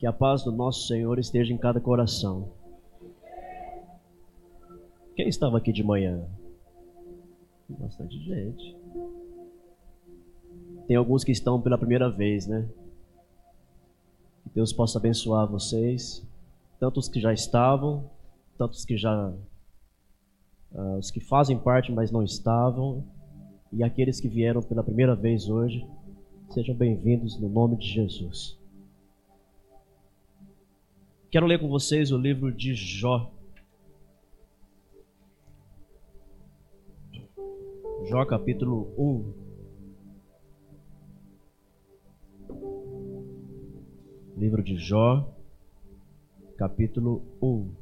Que a paz do nosso Senhor esteja em cada coração. Quem estava aqui de manhã? Bastante gente. Tem alguns que estão pela primeira vez, né? Que Deus possa abençoar vocês, tantos que já estavam, tantos que já. Uh, os que fazem parte, mas não estavam, e aqueles que vieram pela primeira vez hoje, sejam bem-vindos no nome de Jesus. Quero ler com vocês o livro de Jó. Jó capítulo 1. Livro de Jó, capítulo 1.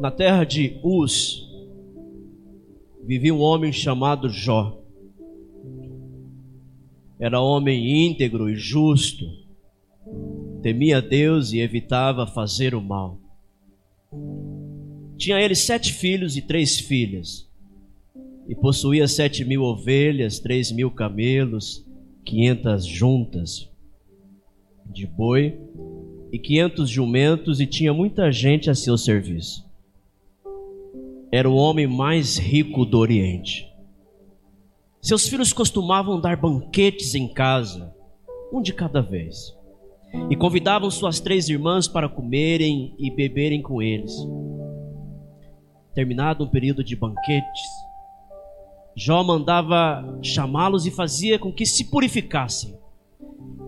Na terra de Uz vivia um homem chamado Jó. Era homem íntegro e justo, temia Deus e evitava fazer o mal. Tinha ele sete filhos e três filhas, e possuía sete mil ovelhas, três mil camelos, quinhentas juntas de boi e quinhentos jumentos, e tinha muita gente a seu serviço era o homem mais rico do Oriente. Seus filhos costumavam dar banquetes em casa, um de cada vez, e convidavam suas três irmãs para comerem e beberem com eles. Terminado um período de banquetes, Jó mandava chamá-los e fazia com que se purificassem.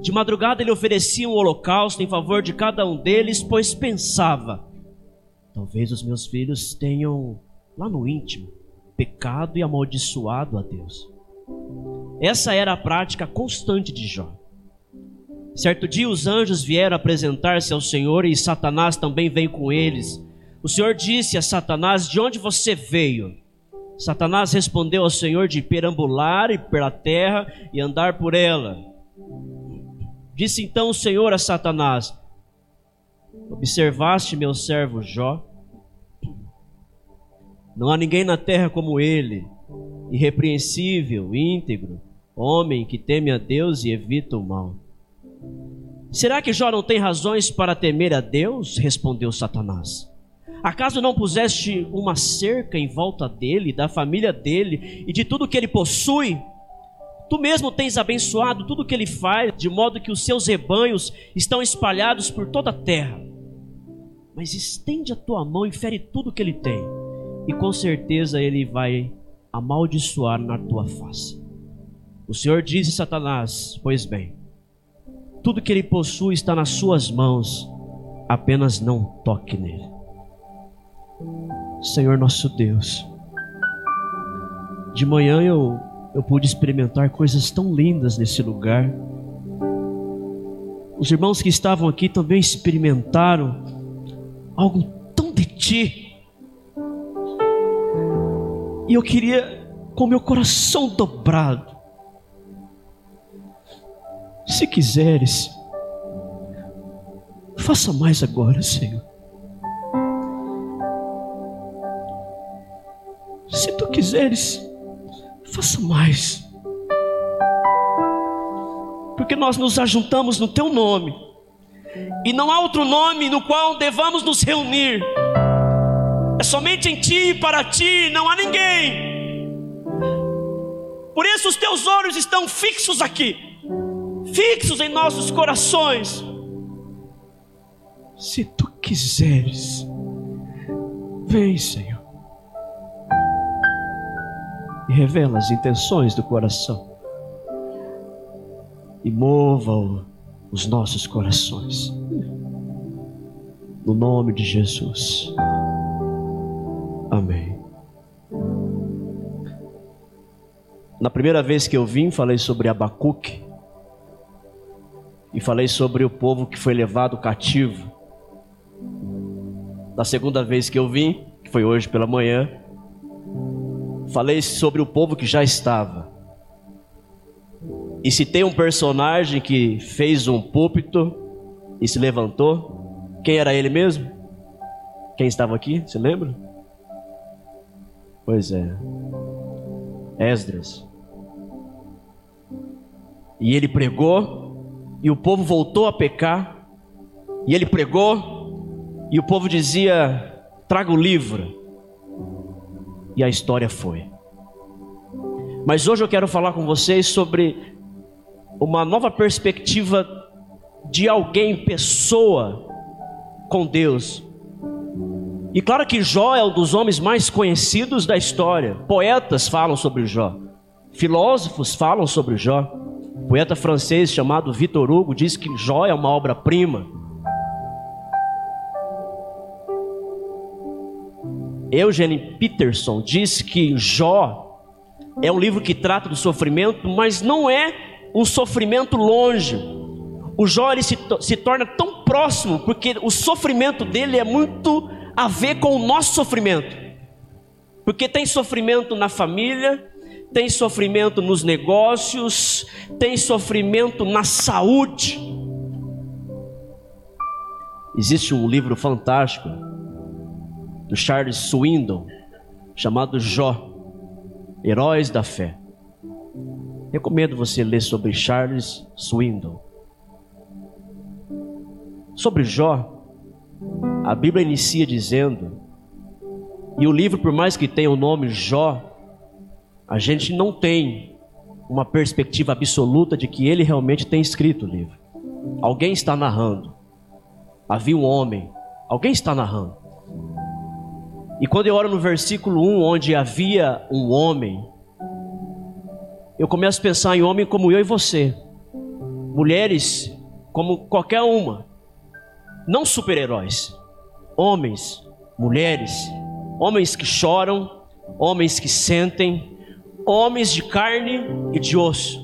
De madrugada ele oferecia um holocausto em favor de cada um deles, pois pensava: talvez os meus filhos tenham lá no íntimo, pecado e amaldiçoado a Deus. Essa era a prática constante de Jó. Certo dia os anjos vieram apresentar-se ao Senhor e Satanás também veio com eles. O Senhor disse a Satanás: De onde você veio? Satanás respondeu ao Senhor de perambular pela terra e andar por ela. Disse então o Senhor a Satanás: Observaste meu servo Jó? Não há ninguém na terra como ele, irrepreensível, íntegro, homem que teme a Deus e evita o mal. Será que Jó não tem razões para temer a Deus? respondeu Satanás. Acaso não puseste uma cerca em volta dele, da família dele e de tudo que ele possui? Tu mesmo tens abençoado tudo que ele faz, de modo que os seus rebanhos estão espalhados por toda a terra. Mas estende a tua mão e fere tudo que ele tem e com certeza ele vai amaldiçoar na tua face. O Senhor disse a Satanás: Pois bem, tudo que ele possui está nas suas mãos, apenas não toque nele. Senhor nosso Deus, de manhã eu, eu pude experimentar coisas tão lindas nesse lugar. Os irmãos que estavam aqui também experimentaram algo tão de ti e eu queria, com meu coração dobrado, se quiseres, faça mais agora, Senhor. Se tu quiseres, faça mais. Porque nós nos ajuntamos no teu nome, e não há outro nome no qual devamos nos reunir é somente em ti e para ti, não há ninguém. Por isso os teus olhos estão fixos aqui, fixos em nossos corações. Se tu quiseres, vem, Senhor, e revela as intenções do coração, e mova os nossos corações, no nome de Jesus. Amém. Na primeira vez que eu vim, falei sobre Abacuque e falei sobre o povo que foi levado cativo. Na segunda vez que eu vim, que foi hoje pela manhã, falei sobre o povo que já estava. E se tem um personagem que fez um púlpito e se levantou, quem era ele mesmo? Quem estava aqui? Se lembra? Pois é. Esdras. E ele pregou, e o povo voltou a pecar, e ele pregou, e o povo dizia: traga o livro. E a história foi. Mas hoje eu quero falar com vocês sobre uma nova perspectiva de alguém, pessoa com Deus. E claro que Jó é um dos homens mais conhecidos da história. Poetas falam sobre Jó, filósofos falam sobre Jó. Poeta francês chamado Victor Hugo diz que Jó é uma obra-prima. Eugene Peterson diz que Jó é um livro que trata do sofrimento, mas não é um sofrimento longe. O Jó se, se torna tão próximo porque o sofrimento dele é muito a ver com o nosso sofrimento. Porque tem sofrimento na família, tem sofrimento nos negócios, tem sofrimento na saúde. Existe um livro fantástico do Charles Swindon chamado Jó, Heróis da Fé. Recomendo você ler sobre Charles Swindon. Sobre Jó, a Bíblia inicia dizendo, e o livro, por mais que tenha o nome Jó, a gente não tem uma perspectiva absoluta de que ele realmente tem escrito o livro. Alguém está narrando. Havia um homem. Alguém está narrando. E quando eu oro no versículo 1, onde havia um homem, eu começo a pensar em homem como eu e você. Mulheres como qualquer uma. Não super-heróis. Homens, mulheres, homens que choram, homens que sentem, homens de carne e de osso.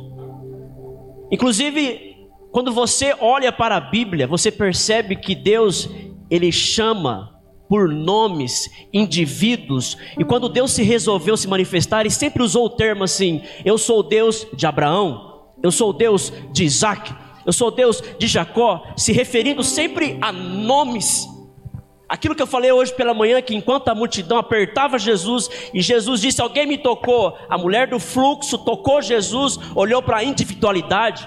Inclusive, quando você olha para a Bíblia, você percebe que Deus ele chama por nomes, indivíduos, e quando Deus se resolveu se manifestar, ele sempre usou o termo assim: Eu sou o Deus de Abraão, eu sou o Deus de Isaac, eu sou o Deus de Jacó, se referindo sempre a nomes. Aquilo que eu falei hoje pela manhã, que enquanto a multidão apertava Jesus e Jesus disse: Alguém me tocou. A mulher do fluxo tocou Jesus, olhou para a individualidade.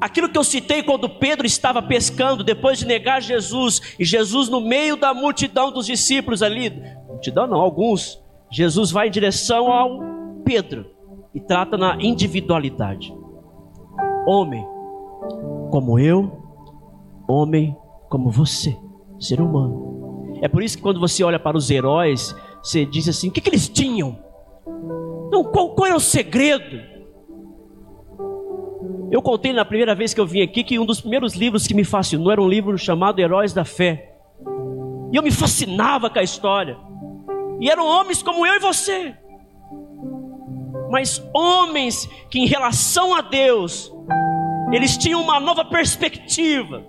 Aquilo que eu citei quando Pedro estava pescando, depois de negar Jesus, e Jesus no meio da multidão dos discípulos ali, multidão não, alguns, Jesus vai em direção ao Pedro e trata na individualidade. Homem como eu, homem como você ser humano. É por isso que quando você olha para os heróis, você diz assim: o que, que eles tinham? Não, qual, qual era o segredo? Eu contei na primeira vez que eu vim aqui que um dos primeiros livros que me fascinou era um livro chamado Heróis da Fé. E eu me fascinava com a história. E eram homens como eu e você. Mas homens que, em relação a Deus, eles tinham uma nova perspectiva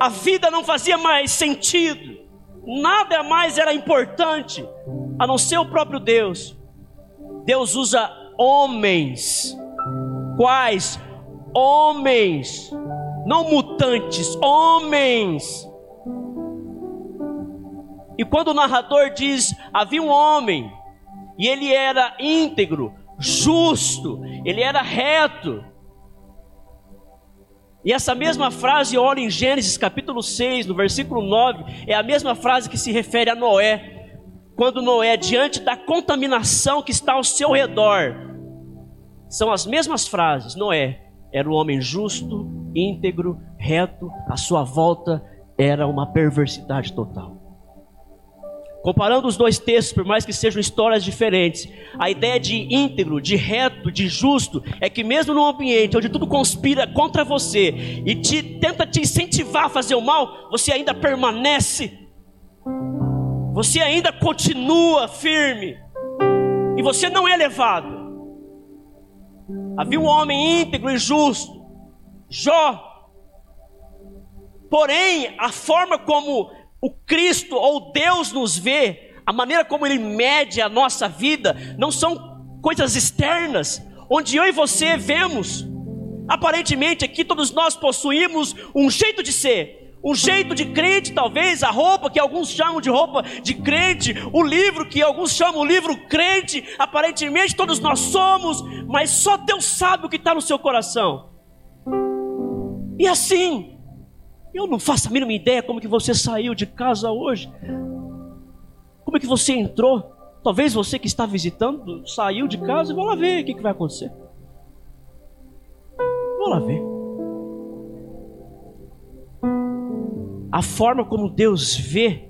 a vida não fazia mais sentido, nada mais era importante a não ser o próprio Deus. Deus usa homens, quais? Homens, não mutantes, homens. E quando o narrador diz: havia um homem, e ele era íntegro, justo, ele era reto, e essa mesma frase, olha em Gênesis capítulo 6, no versículo 9, é a mesma frase que se refere a Noé. Quando Noé, diante da contaminação que está ao seu redor, são as mesmas frases. Noé era um homem justo, íntegro, reto, a sua volta era uma perversidade total. Comparando os dois textos, por mais que sejam histórias diferentes, a ideia de íntegro, de reto, de justo, é que mesmo num ambiente onde tudo conspira contra você e te, tenta te incentivar a fazer o mal, você ainda permanece, você ainda continua firme, e você não é levado. Havia um homem íntegro e justo, Jó, porém, a forma como o Cristo ou Deus nos vê, a maneira como Ele mede a nossa vida, não são coisas externas. onde eu e você vemos, aparentemente aqui todos nós possuímos um jeito de ser, um jeito de crente, talvez, a roupa que alguns chamam de roupa de crente, o livro que alguns chamam de livro crente, aparentemente todos nós somos, mas só Deus sabe o que está no seu coração. E assim, eu não faço a mínima ideia como que você saiu de casa hoje, como é que você entrou. Talvez você que está visitando saiu de casa e vou lá ver o que, que vai acontecer. Vou lá ver. A forma como Deus vê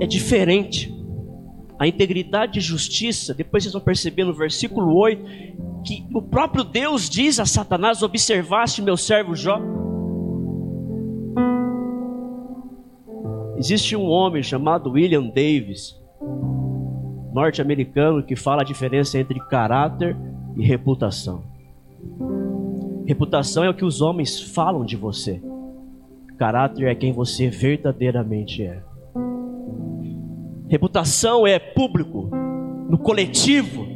é diferente. A integridade e justiça, depois vocês vão perceber no versículo 8, que o próprio Deus diz a Satanás: Observaste meu servo Jó. Existe um homem chamado William Davis, norte-americano, que fala a diferença entre caráter e reputação. Reputação é o que os homens falam de você. Caráter é quem você verdadeiramente é. Reputação é público, no coletivo.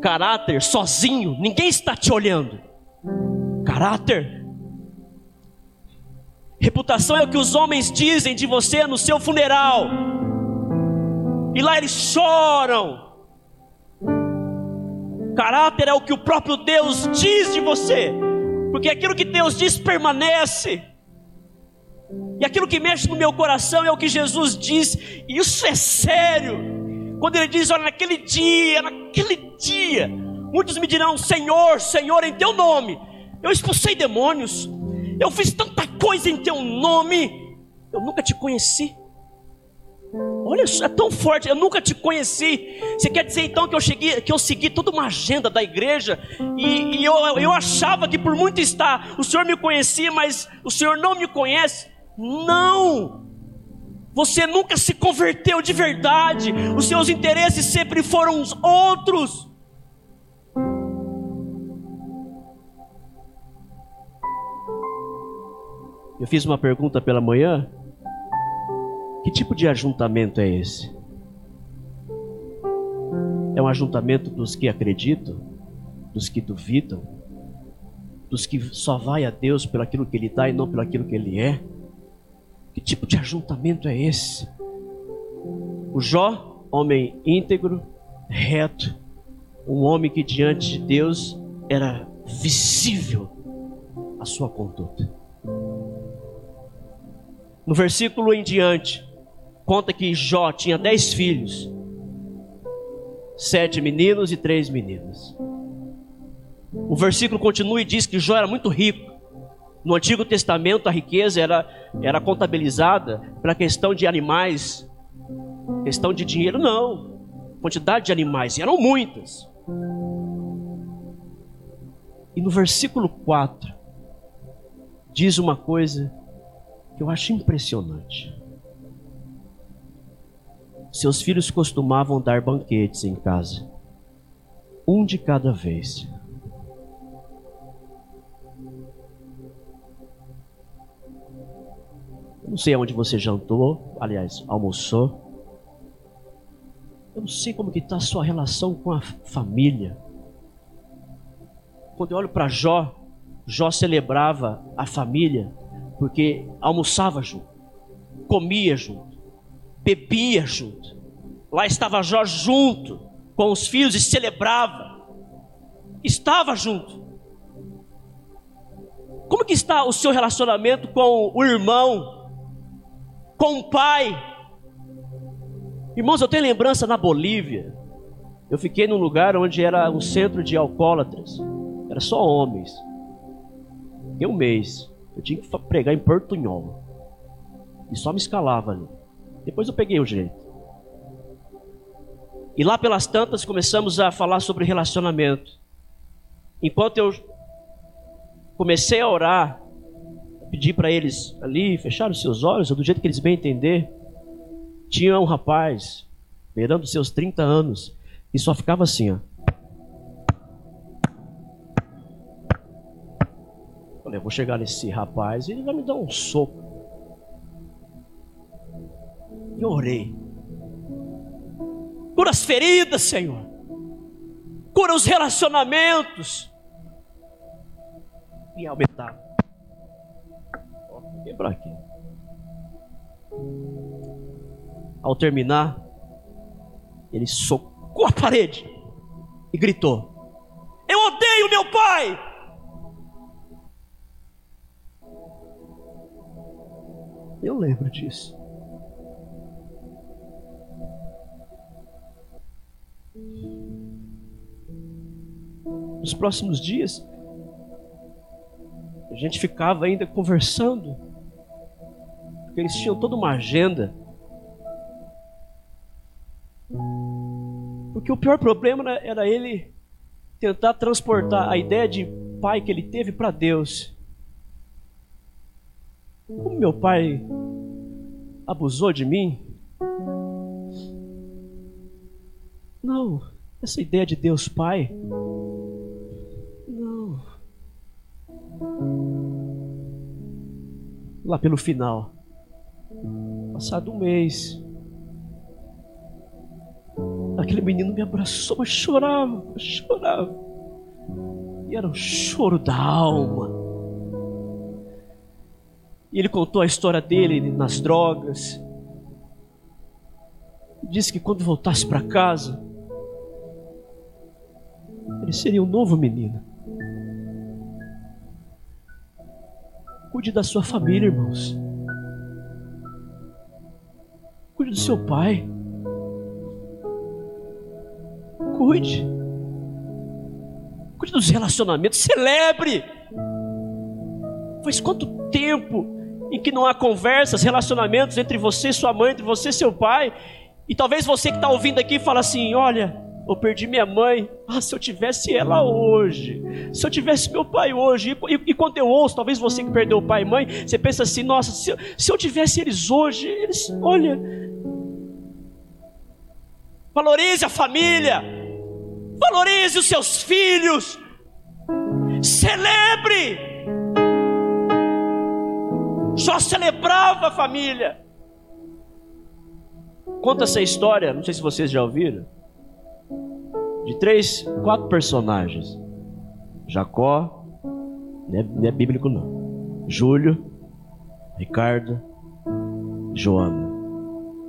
Caráter sozinho, ninguém está te olhando. Caráter. Reputação é o que os homens dizem de você no seu funeral. E lá eles choram. Caráter é o que o próprio Deus diz de você. Porque aquilo que Deus diz permanece. E aquilo que mexe no meu coração é o que Jesus diz, e isso é sério. Quando ele diz: Olha, naquele dia, naquele dia, muitos me dirão: Senhor, Senhor, em teu nome, eu expulsei demônios, eu fiz tanta coisa em teu nome, eu nunca te conheci. Olha, é tão forte, eu nunca te conheci. Você quer dizer então que eu cheguei, que eu segui toda uma agenda da igreja e, e eu, eu achava que por muito estar, o Senhor me conhecia, mas o Senhor não me conhece? Não! Você nunca se converteu de verdade, os seus interesses sempre foram os outros. Eu fiz uma pergunta pela manhã. Que tipo de ajuntamento é esse? É um ajuntamento dos que acreditam, dos que duvidam, dos que só vai a Deus pelo aquilo que Ele dá e não pelo aquilo que Ele é? Que tipo de ajuntamento é esse? O Jó, homem íntegro, reto, um homem que diante de Deus era visível a sua conduta. No versículo em diante, conta que Jó tinha dez filhos, sete meninos e três meninas. O versículo continua e diz que Jó era muito rico. No Antigo Testamento, a riqueza era, era contabilizada pela questão de animais, questão de dinheiro, não. Quantidade de animais, eram muitas. E no versículo 4, diz uma coisa que eu acho impressionante. Seus filhos costumavam dar banquetes em casa, um de cada vez. Não sei aonde você jantou, aliás, almoçou. Eu não sei como que está a sua relação com a família. Quando eu olho para Jó, Jó celebrava a família porque almoçava junto, comia junto, bebia junto. Lá estava Jó junto com os filhos e celebrava. Estava junto. Como que está o seu relacionamento com o irmão, com o pai. Irmãos, eu tenho lembrança na Bolívia. Eu fiquei num lugar onde era um centro de alcoólatras. Era só homens. Fiquei um mês. Eu tinha que pregar em portunhol. E só me escalava ali. Depois eu peguei o jeito. E lá pelas tantas começamos a falar sobre relacionamento. Enquanto eu comecei a orar, pedir para eles ali fechar os seus olhos, do jeito que eles bem entender. Tinha um rapaz, beirando seus 30 anos, e só ficava assim, ó. Falei, vou chegar nesse rapaz e ele vai me dar um soco. E orei. Cura as feridas, Senhor. cura os relacionamentos. E aumentar. Quebrar aqui. Ao terminar, ele socou a parede e gritou: Eu odeio meu pai! Eu lembro disso. Nos próximos dias, a gente ficava ainda conversando, porque eles tinham toda uma agenda. Porque o pior problema era ele tentar transportar a ideia de pai que ele teve para Deus. Como meu pai abusou de mim? Não, essa ideia de Deus Pai. Não. Lá pelo final, passado um mês, aquele menino me abraçou, mas chorava, chorava. E era um choro da alma. E ele contou a história dele nas drogas. Disse que quando voltasse para casa, ele seria um novo menino. Cuide da sua família, irmãos. Cuide do seu pai. Cuide. Cuide dos relacionamentos. Celebre. Faz quanto tempo em que não há conversas, relacionamentos entre você e sua mãe, entre você e seu pai. E talvez você que está ouvindo aqui fala assim: olha, eu perdi minha mãe. Ah, se eu tivesse ela hoje, se eu tivesse meu pai hoje. E, e, e quando eu ouço, talvez você que perdeu o pai e mãe, você pensa assim: nossa, se, se eu tivesse eles hoje, eles, olha, valorize a família, valorize os seus filhos, celebre só celebrava a família. Conta essa história, não sei se vocês já ouviram, de três, quatro personagens: Jacó, não é, não é bíblico não, Júlio, Ricardo, Joana.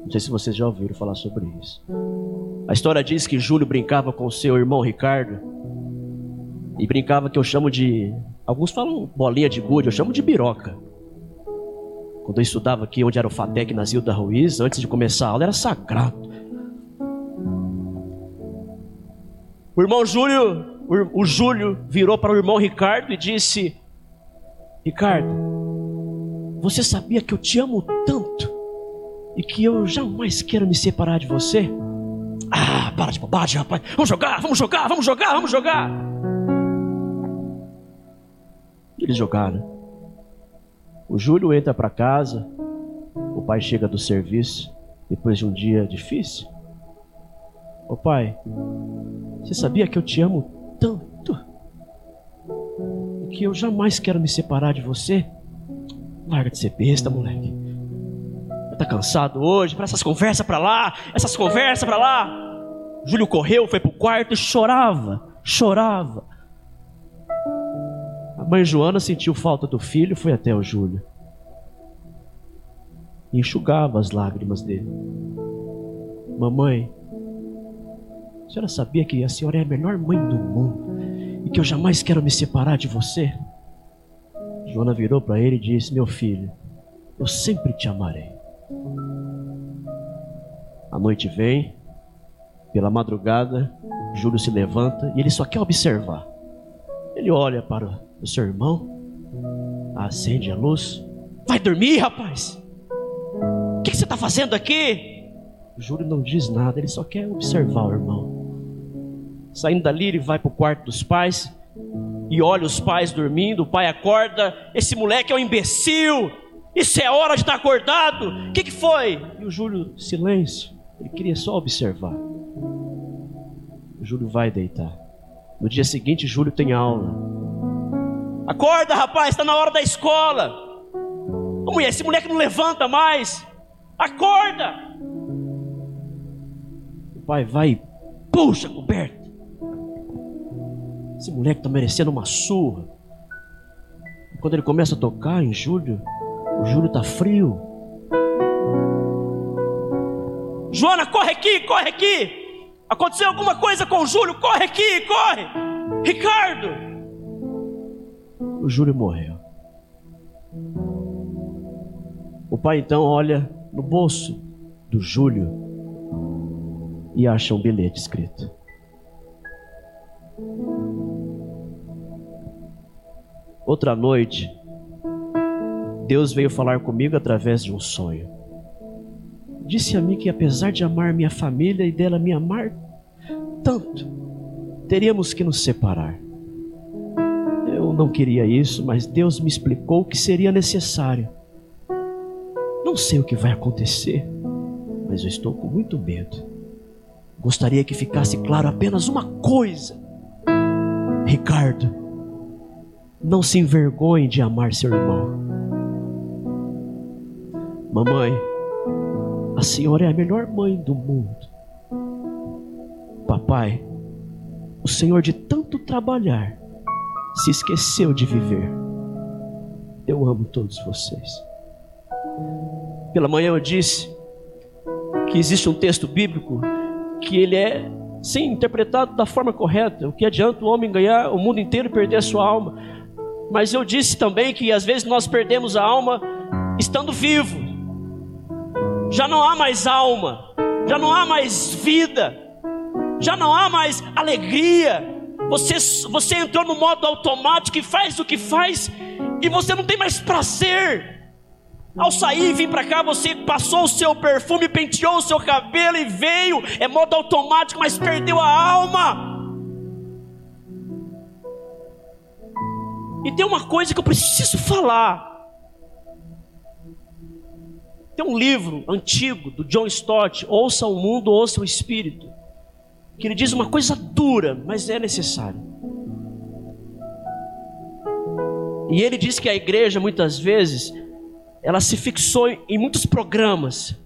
Não sei se vocês já ouviram falar sobre isso. A história diz que Júlio brincava com seu irmão Ricardo e brincava que eu chamo de. Alguns falam bolinha de gude, eu chamo de biroca. Quando eu estudava aqui, onde era o FATEC na Zilda Ruiz, antes de começar a aula, era sagrado. O irmão Júlio, o Júlio virou para o irmão Ricardo e disse: Ricardo, você sabia que eu te amo tanto e que eu jamais quero me separar de você? Ah, para de bobagem, rapaz. Vamos jogar, vamos jogar, vamos jogar, vamos jogar. Eles jogaram. O Júlio entra para casa, o pai chega do serviço, depois de um dia difícil. Ô pai, você sabia que eu te amo tanto? Que eu jamais quero me separar de você? Larga de ser besta, moleque. Tá cansado hoje? Para essas conversas para lá, essas conversas para lá. Júlio correu, foi pro quarto e chorava, chorava. A mãe Joana sentiu falta do filho, foi até o Júlio. E enxugava as lágrimas dele. Mamãe, a senhora sabia que a senhora é a melhor mãe do mundo e que eu jamais quero me separar de você? Joana virou para ele e disse: Meu filho, eu sempre te amarei. A noite vem, pela madrugada, Júlio se levanta e ele só quer observar. Ele olha para o seu irmão, acende a luz. Vai dormir, rapaz! O que, você está fazendo aqui? O Júlio não diz nada, ele só quer observar o irmão. Saindo dali, ele vai para o quarto dos pais e olha os pais dormindo. O pai acorda: Esse moleque é um imbecil. Isso é hora de estar acordado. O que, que foi? E o Júlio, silêncio. Ele queria só observar. O Júlio vai deitar. No dia seguinte, Júlio tem aula. Acorda, rapaz, está na hora da escola. Ô, mulher, esse moleque não levanta mais. Acorda. O pai vai e puxa a coberta. Esse moleque está merecendo uma surra. Quando ele começa a tocar em julho, o Júlio está frio. Joana, corre aqui, corre aqui. Aconteceu alguma coisa com o Júlio, corre aqui, corre. Ricardo. O Júlio morreu. O pai então olha no bolso do Júlio e acha um bilhete escrito. Outra noite, Deus veio falar comigo através de um sonho. Disse a mim que apesar de amar minha família e dela me amar tanto, teríamos que nos separar. Eu não queria isso, mas Deus me explicou que seria necessário. Não sei o que vai acontecer, mas eu estou com muito medo. Gostaria que ficasse claro apenas uma coisa. Ricardo, não se envergonhe de amar seu irmão. Mamãe, a senhora é a melhor mãe do mundo. Papai, o senhor de tanto trabalhar se esqueceu de viver. Eu amo todos vocês. Pela manhã eu disse que existe um texto bíblico que ele é sim interpretado da forma correta. O que adianta o homem ganhar o mundo inteiro e perder a sua alma? Mas eu disse também que às vezes nós perdemos a alma estando vivo já não há mais alma, já não há mais vida, já não há mais alegria. Você, você entrou no modo automático e faz o que faz, e você não tem mais prazer. Ao sair e vir para cá, você passou o seu perfume, penteou o seu cabelo e veio, é modo automático, mas perdeu a alma. E tem uma coisa que eu preciso falar. Tem um livro antigo do John Stott, Ouça o Mundo, Ouça o Espírito, que ele diz uma coisa dura, mas é necessário. E ele diz que a igreja, muitas vezes, ela se fixou em muitos programas,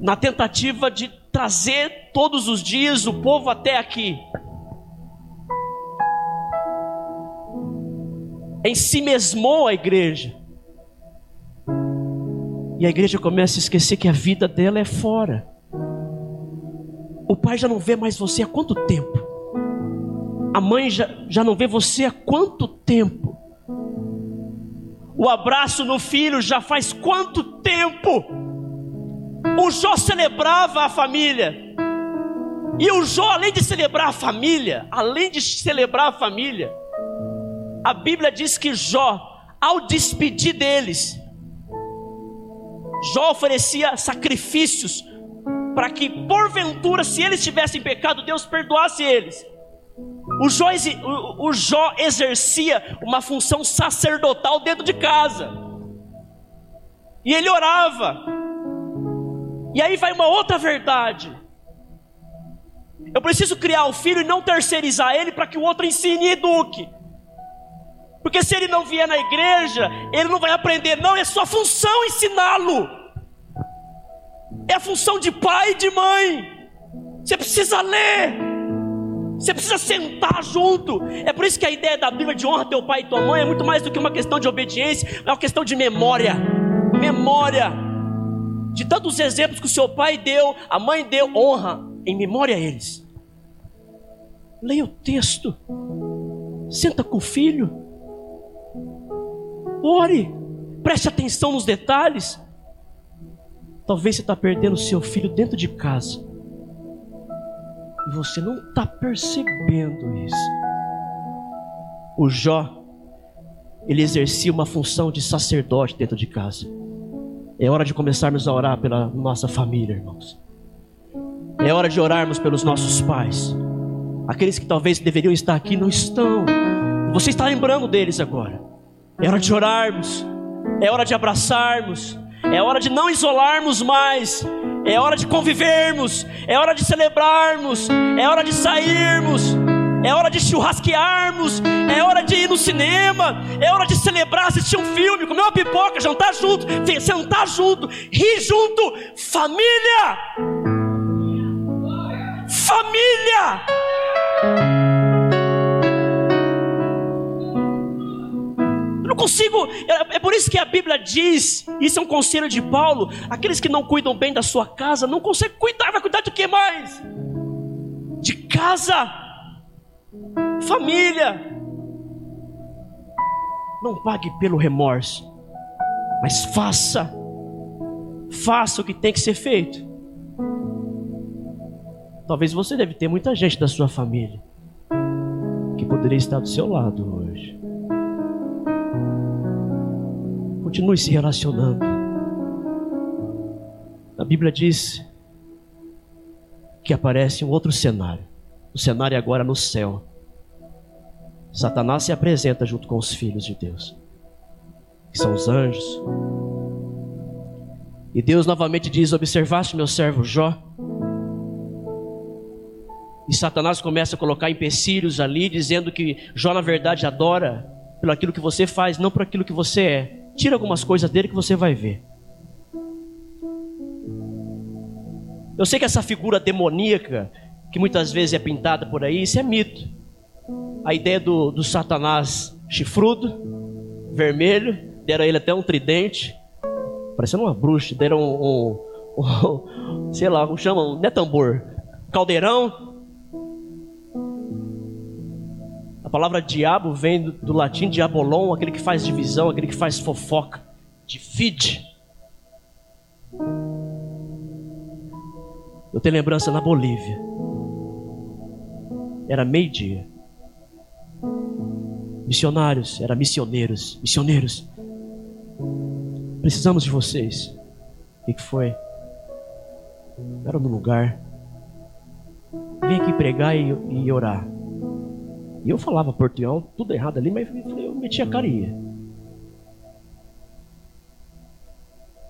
na tentativa de trazer todos os dias o povo até aqui. Em si mesmou a igreja. E a igreja começa a esquecer que a vida dela é fora. O pai já não vê mais você há quanto tempo? A mãe já, já não vê você há quanto tempo? O abraço no filho já faz quanto tempo? O Jó celebrava a família. E o Jó, além de celebrar a família, além de celebrar a família, a Bíblia diz que Jó, ao despedir deles, Jó oferecia sacrifícios para que, porventura, se eles tivessem pecado, Deus perdoasse eles. O Jó, o, Jó exercia uma função sacerdotal dentro de casa. E ele orava. E aí vai uma outra verdade. Eu preciso criar o filho e não terceirizar ele para que o outro ensine e eduque. Porque se ele não vier na igreja, ele não vai aprender, não, é sua função ensiná-lo. É a função de pai e de mãe. Você precisa ler. Você precisa sentar junto. É por isso que a ideia da Bíblia de honra teu pai e tua mãe é muito mais do que uma questão de obediência, é uma questão de memória. Memória. De tantos exemplos que o seu pai deu, a mãe deu, honra em memória a eles. Leia o texto. Senta com o filho. Ore, preste atenção nos detalhes. Talvez você está perdendo seu filho dentro de casa. E você não está percebendo isso. O Jó, ele exercia uma função de sacerdote dentro de casa. É hora de começarmos a orar pela nossa família, irmãos. É hora de orarmos pelos nossos pais. Aqueles que talvez deveriam estar aqui não estão. Você está lembrando deles agora. É hora de orarmos, é hora de abraçarmos, é hora de não isolarmos mais, é hora de convivermos, é hora de celebrarmos, é hora de sairmos, é hora de churrasquearmos, é hora de ir no cinema, é hora de celebrar, assistir um filme, comer uma pipoca, jantar junto, sentar junto, rir junto, família. família. Não consigo, é, é por isso que a Bíblia diz, isso é um conselho de Paulo: aqueles que não cuidam bem da sua casa não conseguem cuidar, vai cuidar de que mais? De casa, família. Não pague pelo remorso, mas faça, faça o que tem que ser feito. Talvez você deve ter muita gente da sua família que poderia estar do seu lado hoje. Continue se relacionando. A Bíblia diz que aparece um outro cenário. O cenário é agora no céu. Satanás se apresenta junto com os filhos de Deus, que são os anjos. E Deus novamente diz: Observaste meu servo Jó? E Satanás começa a colocar empecilhos ali, dizendo que Jó, na verdade, adora pelo aquilo que você faz, não por aquilo que você é. Tira algumas coisas dele que você vai ver. Eu sei que essa figura demoníaca, que muitas vezes é pintada por aí, isso é mito a ideia do, do Satanás chifrudo, vermelho, deram a ele até um tridente, parecendo uma bruxa, deram um, um, um sei lá, como chamam, não é tambor, caldeirão. A palavra diabo vem do, do latim diabolon, aquele que faz divisão, aquele que faz fofoca, divide. Eu tenho lembrança na Bolívia. Era meio-dia. Missionários, era missioneiros, missioneiros. Precisamos de vocês. O que foi? Era no lugar. Vem aqui pregar e, e, orar. E eu falava portunhol, tudo errado ali, mas eu metia a cara e ia.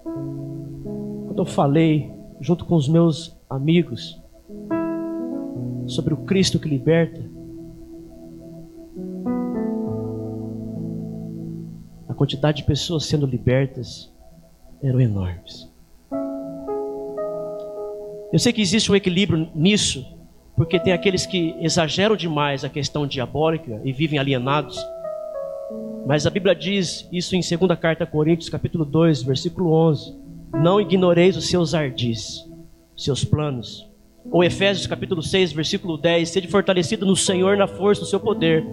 Quando eu falei, junto com os meus amigos, sobre o Cristo que liberta, quantidade de pessoas sendo libertas eram enormes. Eu sei que existe um equilíbrio nisso, porque tem aqueles que exageram demais a questão diabólica e vivem alienados. Mas a Bíblia diz isso em 2 carta a Coríntios, capítulo 2, versículo 11: Não ignoreis os seus ardis, seus planos. Ou Efésios capítulo 6, versículo 10: Sede fortalecido no Senhor na força do seu poder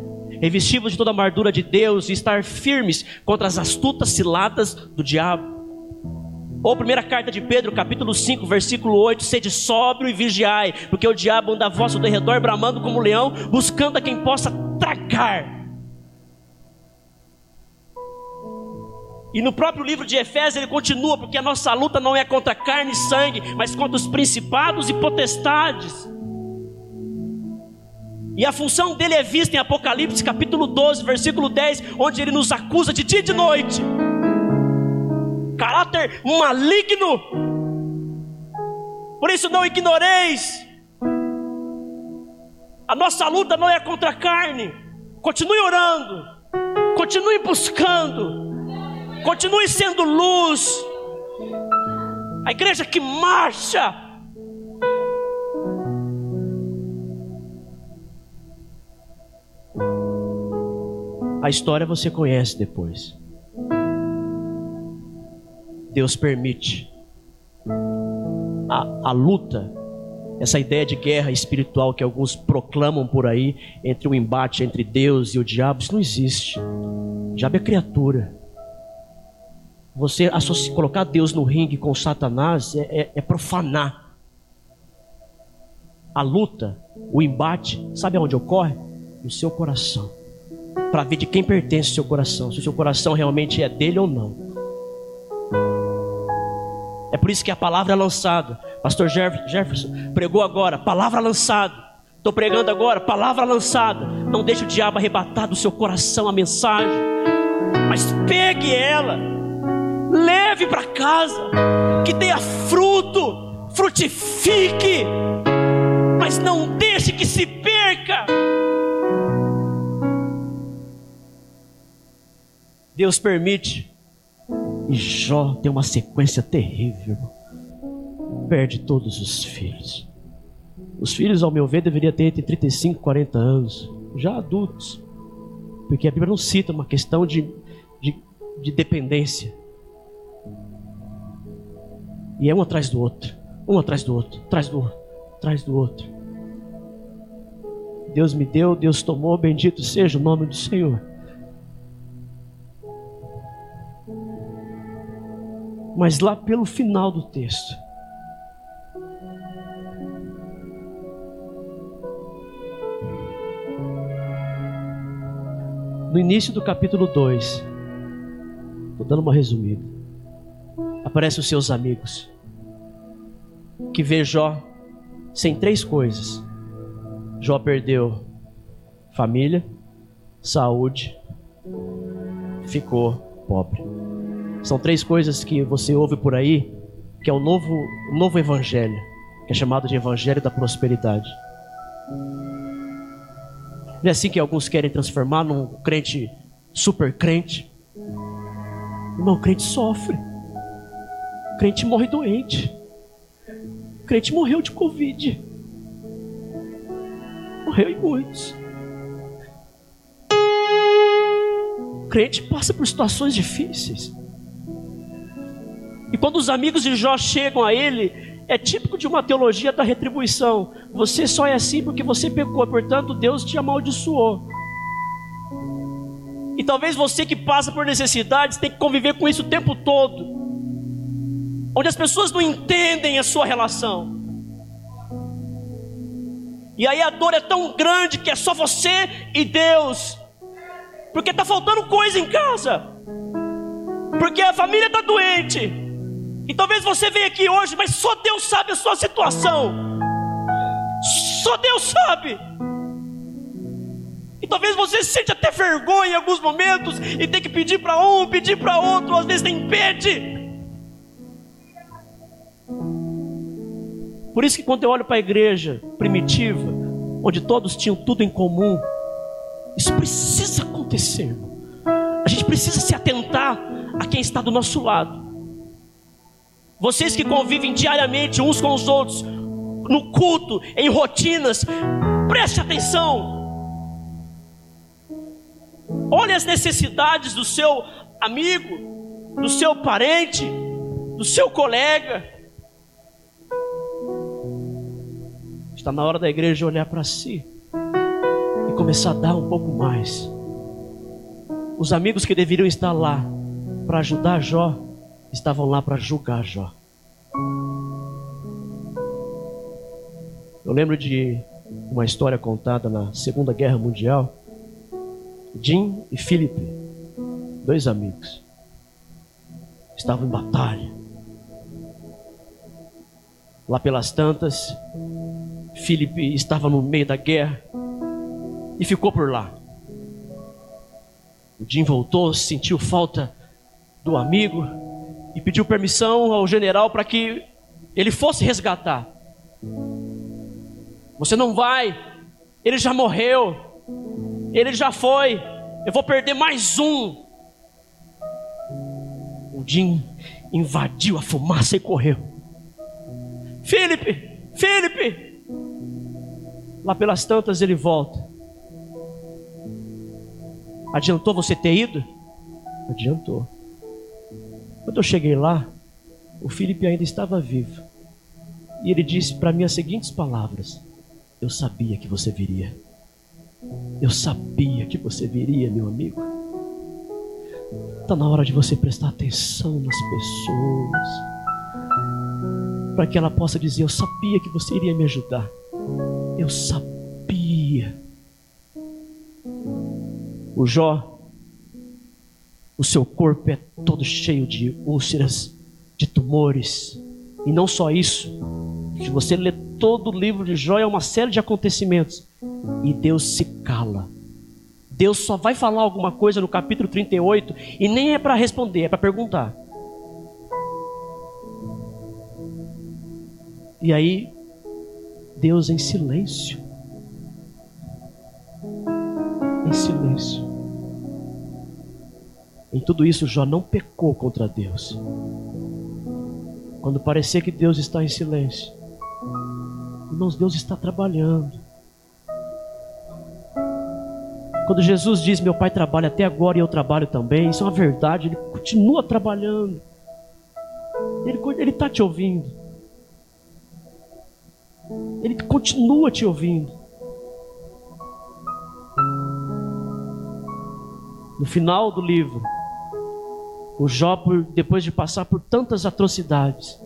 revestivos de toda a amardura de Deus e estar firmes contra as astutas ciladas do diabo. Ou primeira carta de Pedro, capítulo 5, versículo 8: Sede sóbrio e vigiai, porque o diabo anda a vosso derredor, bramando como leão, buscando a quem possa tragar. E no próprio livro de Efésios ele continua, porque a nossa luta não é contra carne e sangue, mas contra os principados e potestades. E a função dele é vista em Apocalipse capítulo 12, versículo 10, onde ele nos acusa de dia e de noite. Caráter maligno. Por isso não ignoreis. A nossa luta não é contra a carne. Continue orando. Continue buscando. Continue sendo luz. A igreja que marcha A história você conhece depois. Deus permite a, a luta, essa ideia de guerra espiritual que alguns proclamam por aí, entre o embate entre Deus e o diabo, isso não existe. O diabo é criatura. Você associa, colocar Deus no ringue com Satanás é, é, é profanar. A luta, o embate, sabe aonde ocorre? No seu coração para ver de quem pertence o seu coração, se o seu coração realmente é dele ou não. Por isso que a palavra é lançada. Pastor Jefferson pregou agora, palavra lançada. Estou pregando agora, palavra lançada. Não deixe o diabo arrebatar do seu coração a mensagem, mas pegue ela, leve para casa, que tenha fruto, frutifique, mas não deixe que se perca. Deus permite. E Jó tem uma sequência terrível. Perde todos os filhos. Os filhos, ao meu ver, deveriam ter entre 35 e 40 anos, já adultos. Porque a Bíblia não cita uma questão de, de, de dependência. E é um atrás do outro, um atrás do outro, atrás do outro, atrás do outro. Deus me deu, Deus tomou, bendito seja o nome do Senhor. Mas lá pelo final do texto, no início do capítulo 2, estou dando uma resumida, aparecem os seus amigos, que vê Jó sem três coisas. Jó perdeu família, saúde, ficou pobre. São três coisas que você ouve por aí, que é o novo, o novo evangelho, que é chamado de evangelho da prosperidade. Não é assim que alguns querem transformar num crente super crente. Não, o crente sofre. O crente morre doente. O crente morreu de Covid morreu em muitos. O crente passa por situações difíceis. E quando os amigos de Jó chegam a ele, é típico de uma teologia da retribuição. Você só é assim porque você pecou, portanto Deus te amaldiçoou. E talvez você que passa por necessidades tenha que conviver com isso o tempo todo. Onde as pessoas não entendem a sua relação. E aí a dor é tão grande que é só você e Deus. Porque está faltando coisa em casa. Porque a família está doente. E talvez você venha aqui hoje, mas só Deus sabe a sua situação. Só Deus sabe. E talvez você sente até vergonha em alguns momentos e tem que pedir para um, pedir para outro, às vezes nem pede. Por isso que quando eu olho para a igreja primitiva, onde todos tinham tudo em comum, isso precisa acontecer. A gente precisa se atentar a quem está do nosso lado. Vocês que convivem diariamente uns com os outros, no culto, em rotinas, preste atenção. Olhe as necessidades do seu amigo, do seu parente, do seu colega. Está na hora da igreja olhar para si e começar a dar um pouco mais. Os amigos que deveriam estar lá para ajudar Jó estavam lá para julgar Jó. Eu lembro de uma história contada na Segunda Guerra Mundial. Jim e Philip, dois amigos, estavam em batalha. Lá pelas tantas, Filipe estava no meio da guerra e ficou por lá. O Jim voltou, sentiu falta do amigo e pediu permissão ao general para que ele fosse resgatar. Você não vai, ele já morreu, ele já foi, eu vou perder mais um. O Jim invadiu a fumaça e correu. Felipe, Felipe, Lá pelas tantas ele volta. Adiantou você ter ido? Adiantou. Quando eu cheguei lá, o Felipe ainda estava vivo. E ele disse para mim as seguintes palavras: Eu sabia que você viria. Eu sabia que você viria, meu amigo. Está na hora de você prestar atenção nas pessoas. Para que ela possa dizer: Eu sabia que você iria me ajudar. Eu sabia. O Jó, o seu corpo é todo cheio de úlceras, de tumores. E não só isso. Se você lê todo o livro de Jó, é uma série de acontecimentos. E Deus se cala. Deus só vai falar alguma coisa no capítulo 38 e nem é para responder, é para perguntar. E aí Deus em silêncio. Em silêncio. Em tudo isso, Jó não pecou contra Deus. Quando parecer que Deus está em silêncio, Irmãos, Deus está trabalhando. Quando Jesus diz: Meu pai trabalha até agora e eu trabalho também, isso é uma verdade, ele continua trabalhando. Ele está te ouvindo. Ele continua te ouvindo. No final do livro, o Jó, depois de passar por tantas atrocidades,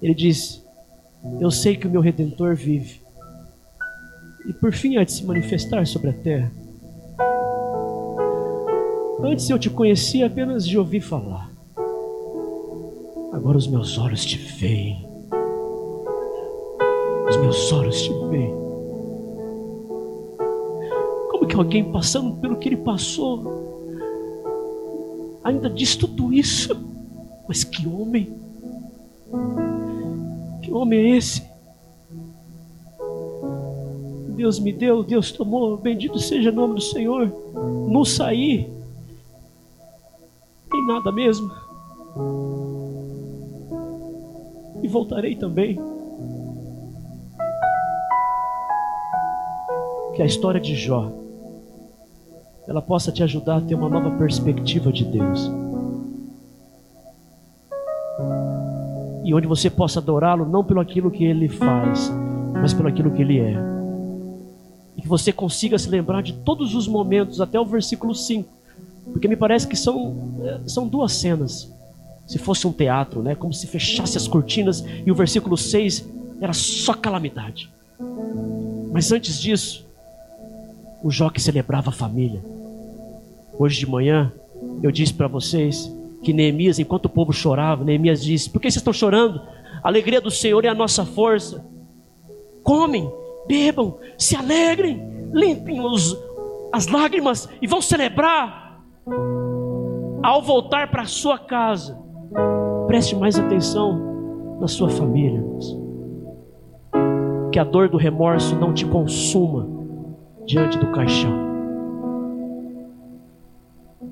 ele diz: Eu sei que o meu redentor vive, e por fim há de se manifestar sobre a terra. Antes eu te conhecia apenas de ouvir falar, agora os meus olhos te veem. Os meus olhos te veem. Como que alguém passando pelo que ele passou ainda diz tudo isso? Mas que homem! Que homem é esse? Deus me deu, Deus tomou, bendito seja o nome do Senhor. Não saí, nem nada mesmo. E voltarei também. Que a história de Jó ela possa te ajudar a ter uma nova perspectiva de Deus. E onde você possa adorá-lo não pelo aquilo que ele faz, mas pelo aquilo que ele é. E que você consiga se lembrar de todos os momentos até o versículo 5. Porque me parece que são, eh, são duas cenas. Se fosse um teatro, né? Como se fechasse as cortinas e o versículo 6 era só calamidade. Mas antes disso, o Jó que celebrava a família Hoje de manhã eu disse para vocês que Neemias, enquanto o povo chorava, Neemias disse: Por que vocês estão chorando? A alegria do Senhor é a nossa força. Comem, bebam, se alegrem, limpem os, as lágrimas e vão celebrar. Ao voltar para sua casa, preste mais atenção na sua família. Que a dor do remorso não te consuma diante do caixão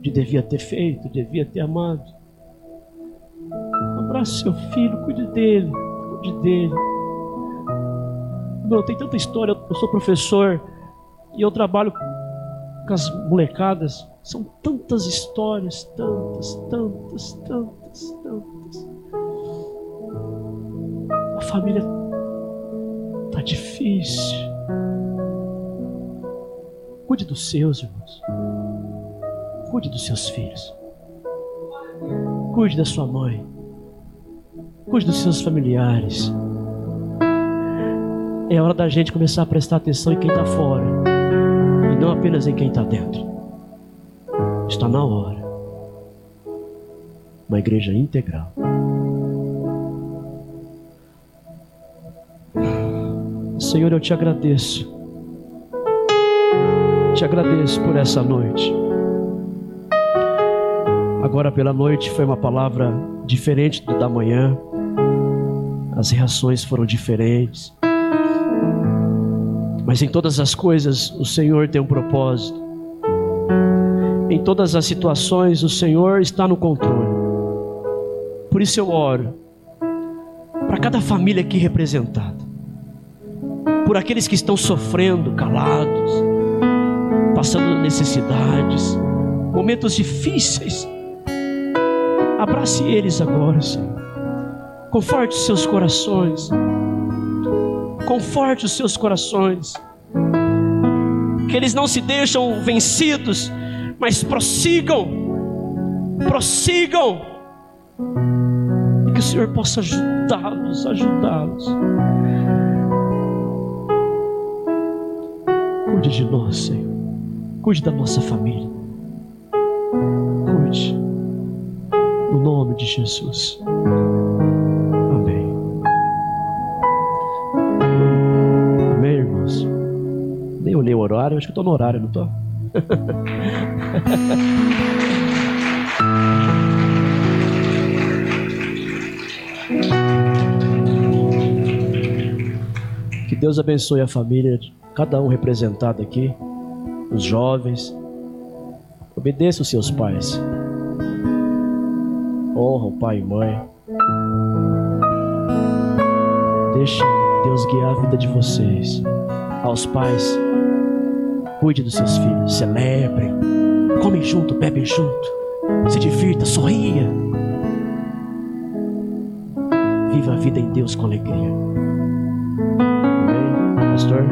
de devia ter feito, devia ter amado. Abrace seu filho, cuide dele, cuide dele. Não, tem tanta história. Eu sou professor e eu trabalho com as molecadas. São tantas histórias, tantas, tantas, tantas, tantas. A família tá difícil. Cuide dos seus, irmãos. Cuide dos seus filhos. Cuide da sua mãe. Cuide dos seus familiares. É hora da gente começar a prestar atenção em quem está fora e não apenas em quem está dentro. Está na hora. Uma igreja integral. Senhor, eu te agradeço. Te agradeço por essa noite. Agora pela noite foi uma palavra diferente da manhã. As reações foram diferentes. Mas em todas as coisas o Senhor tem um propósito. Em todas as situações o Senhor está no controle. Por isso eu oro para cada família aqui representada. Por aqueles que estão sofrendo, calados, passando necessidades, momentos difíceis Abrace eles agora, Senhor. Conforte os seus corações. Conforte os seus corações. Que eles não se deixam vencidos, mas prossigam. Prossigam. E que o Senhor possa ajudá-los, ajudá-los. Cuide de nós, Senhor. Cuide da nossa família. De Jesus. Amém. Amém, irmãos? Nem olhei o horário, acho que estou no horário, não estou? que Deus abençoe a família, cada um representado aqui, os jovens. Obedeça os seus pais honra o pai e mãe. Deixem Deus guiar a vida de vocês. Aos pais, cuide dos seus filhos, celebrem, comem junto, bebem junto, se divirta, sorria. Viva a vida em Deus com alegria. Amém, pastor?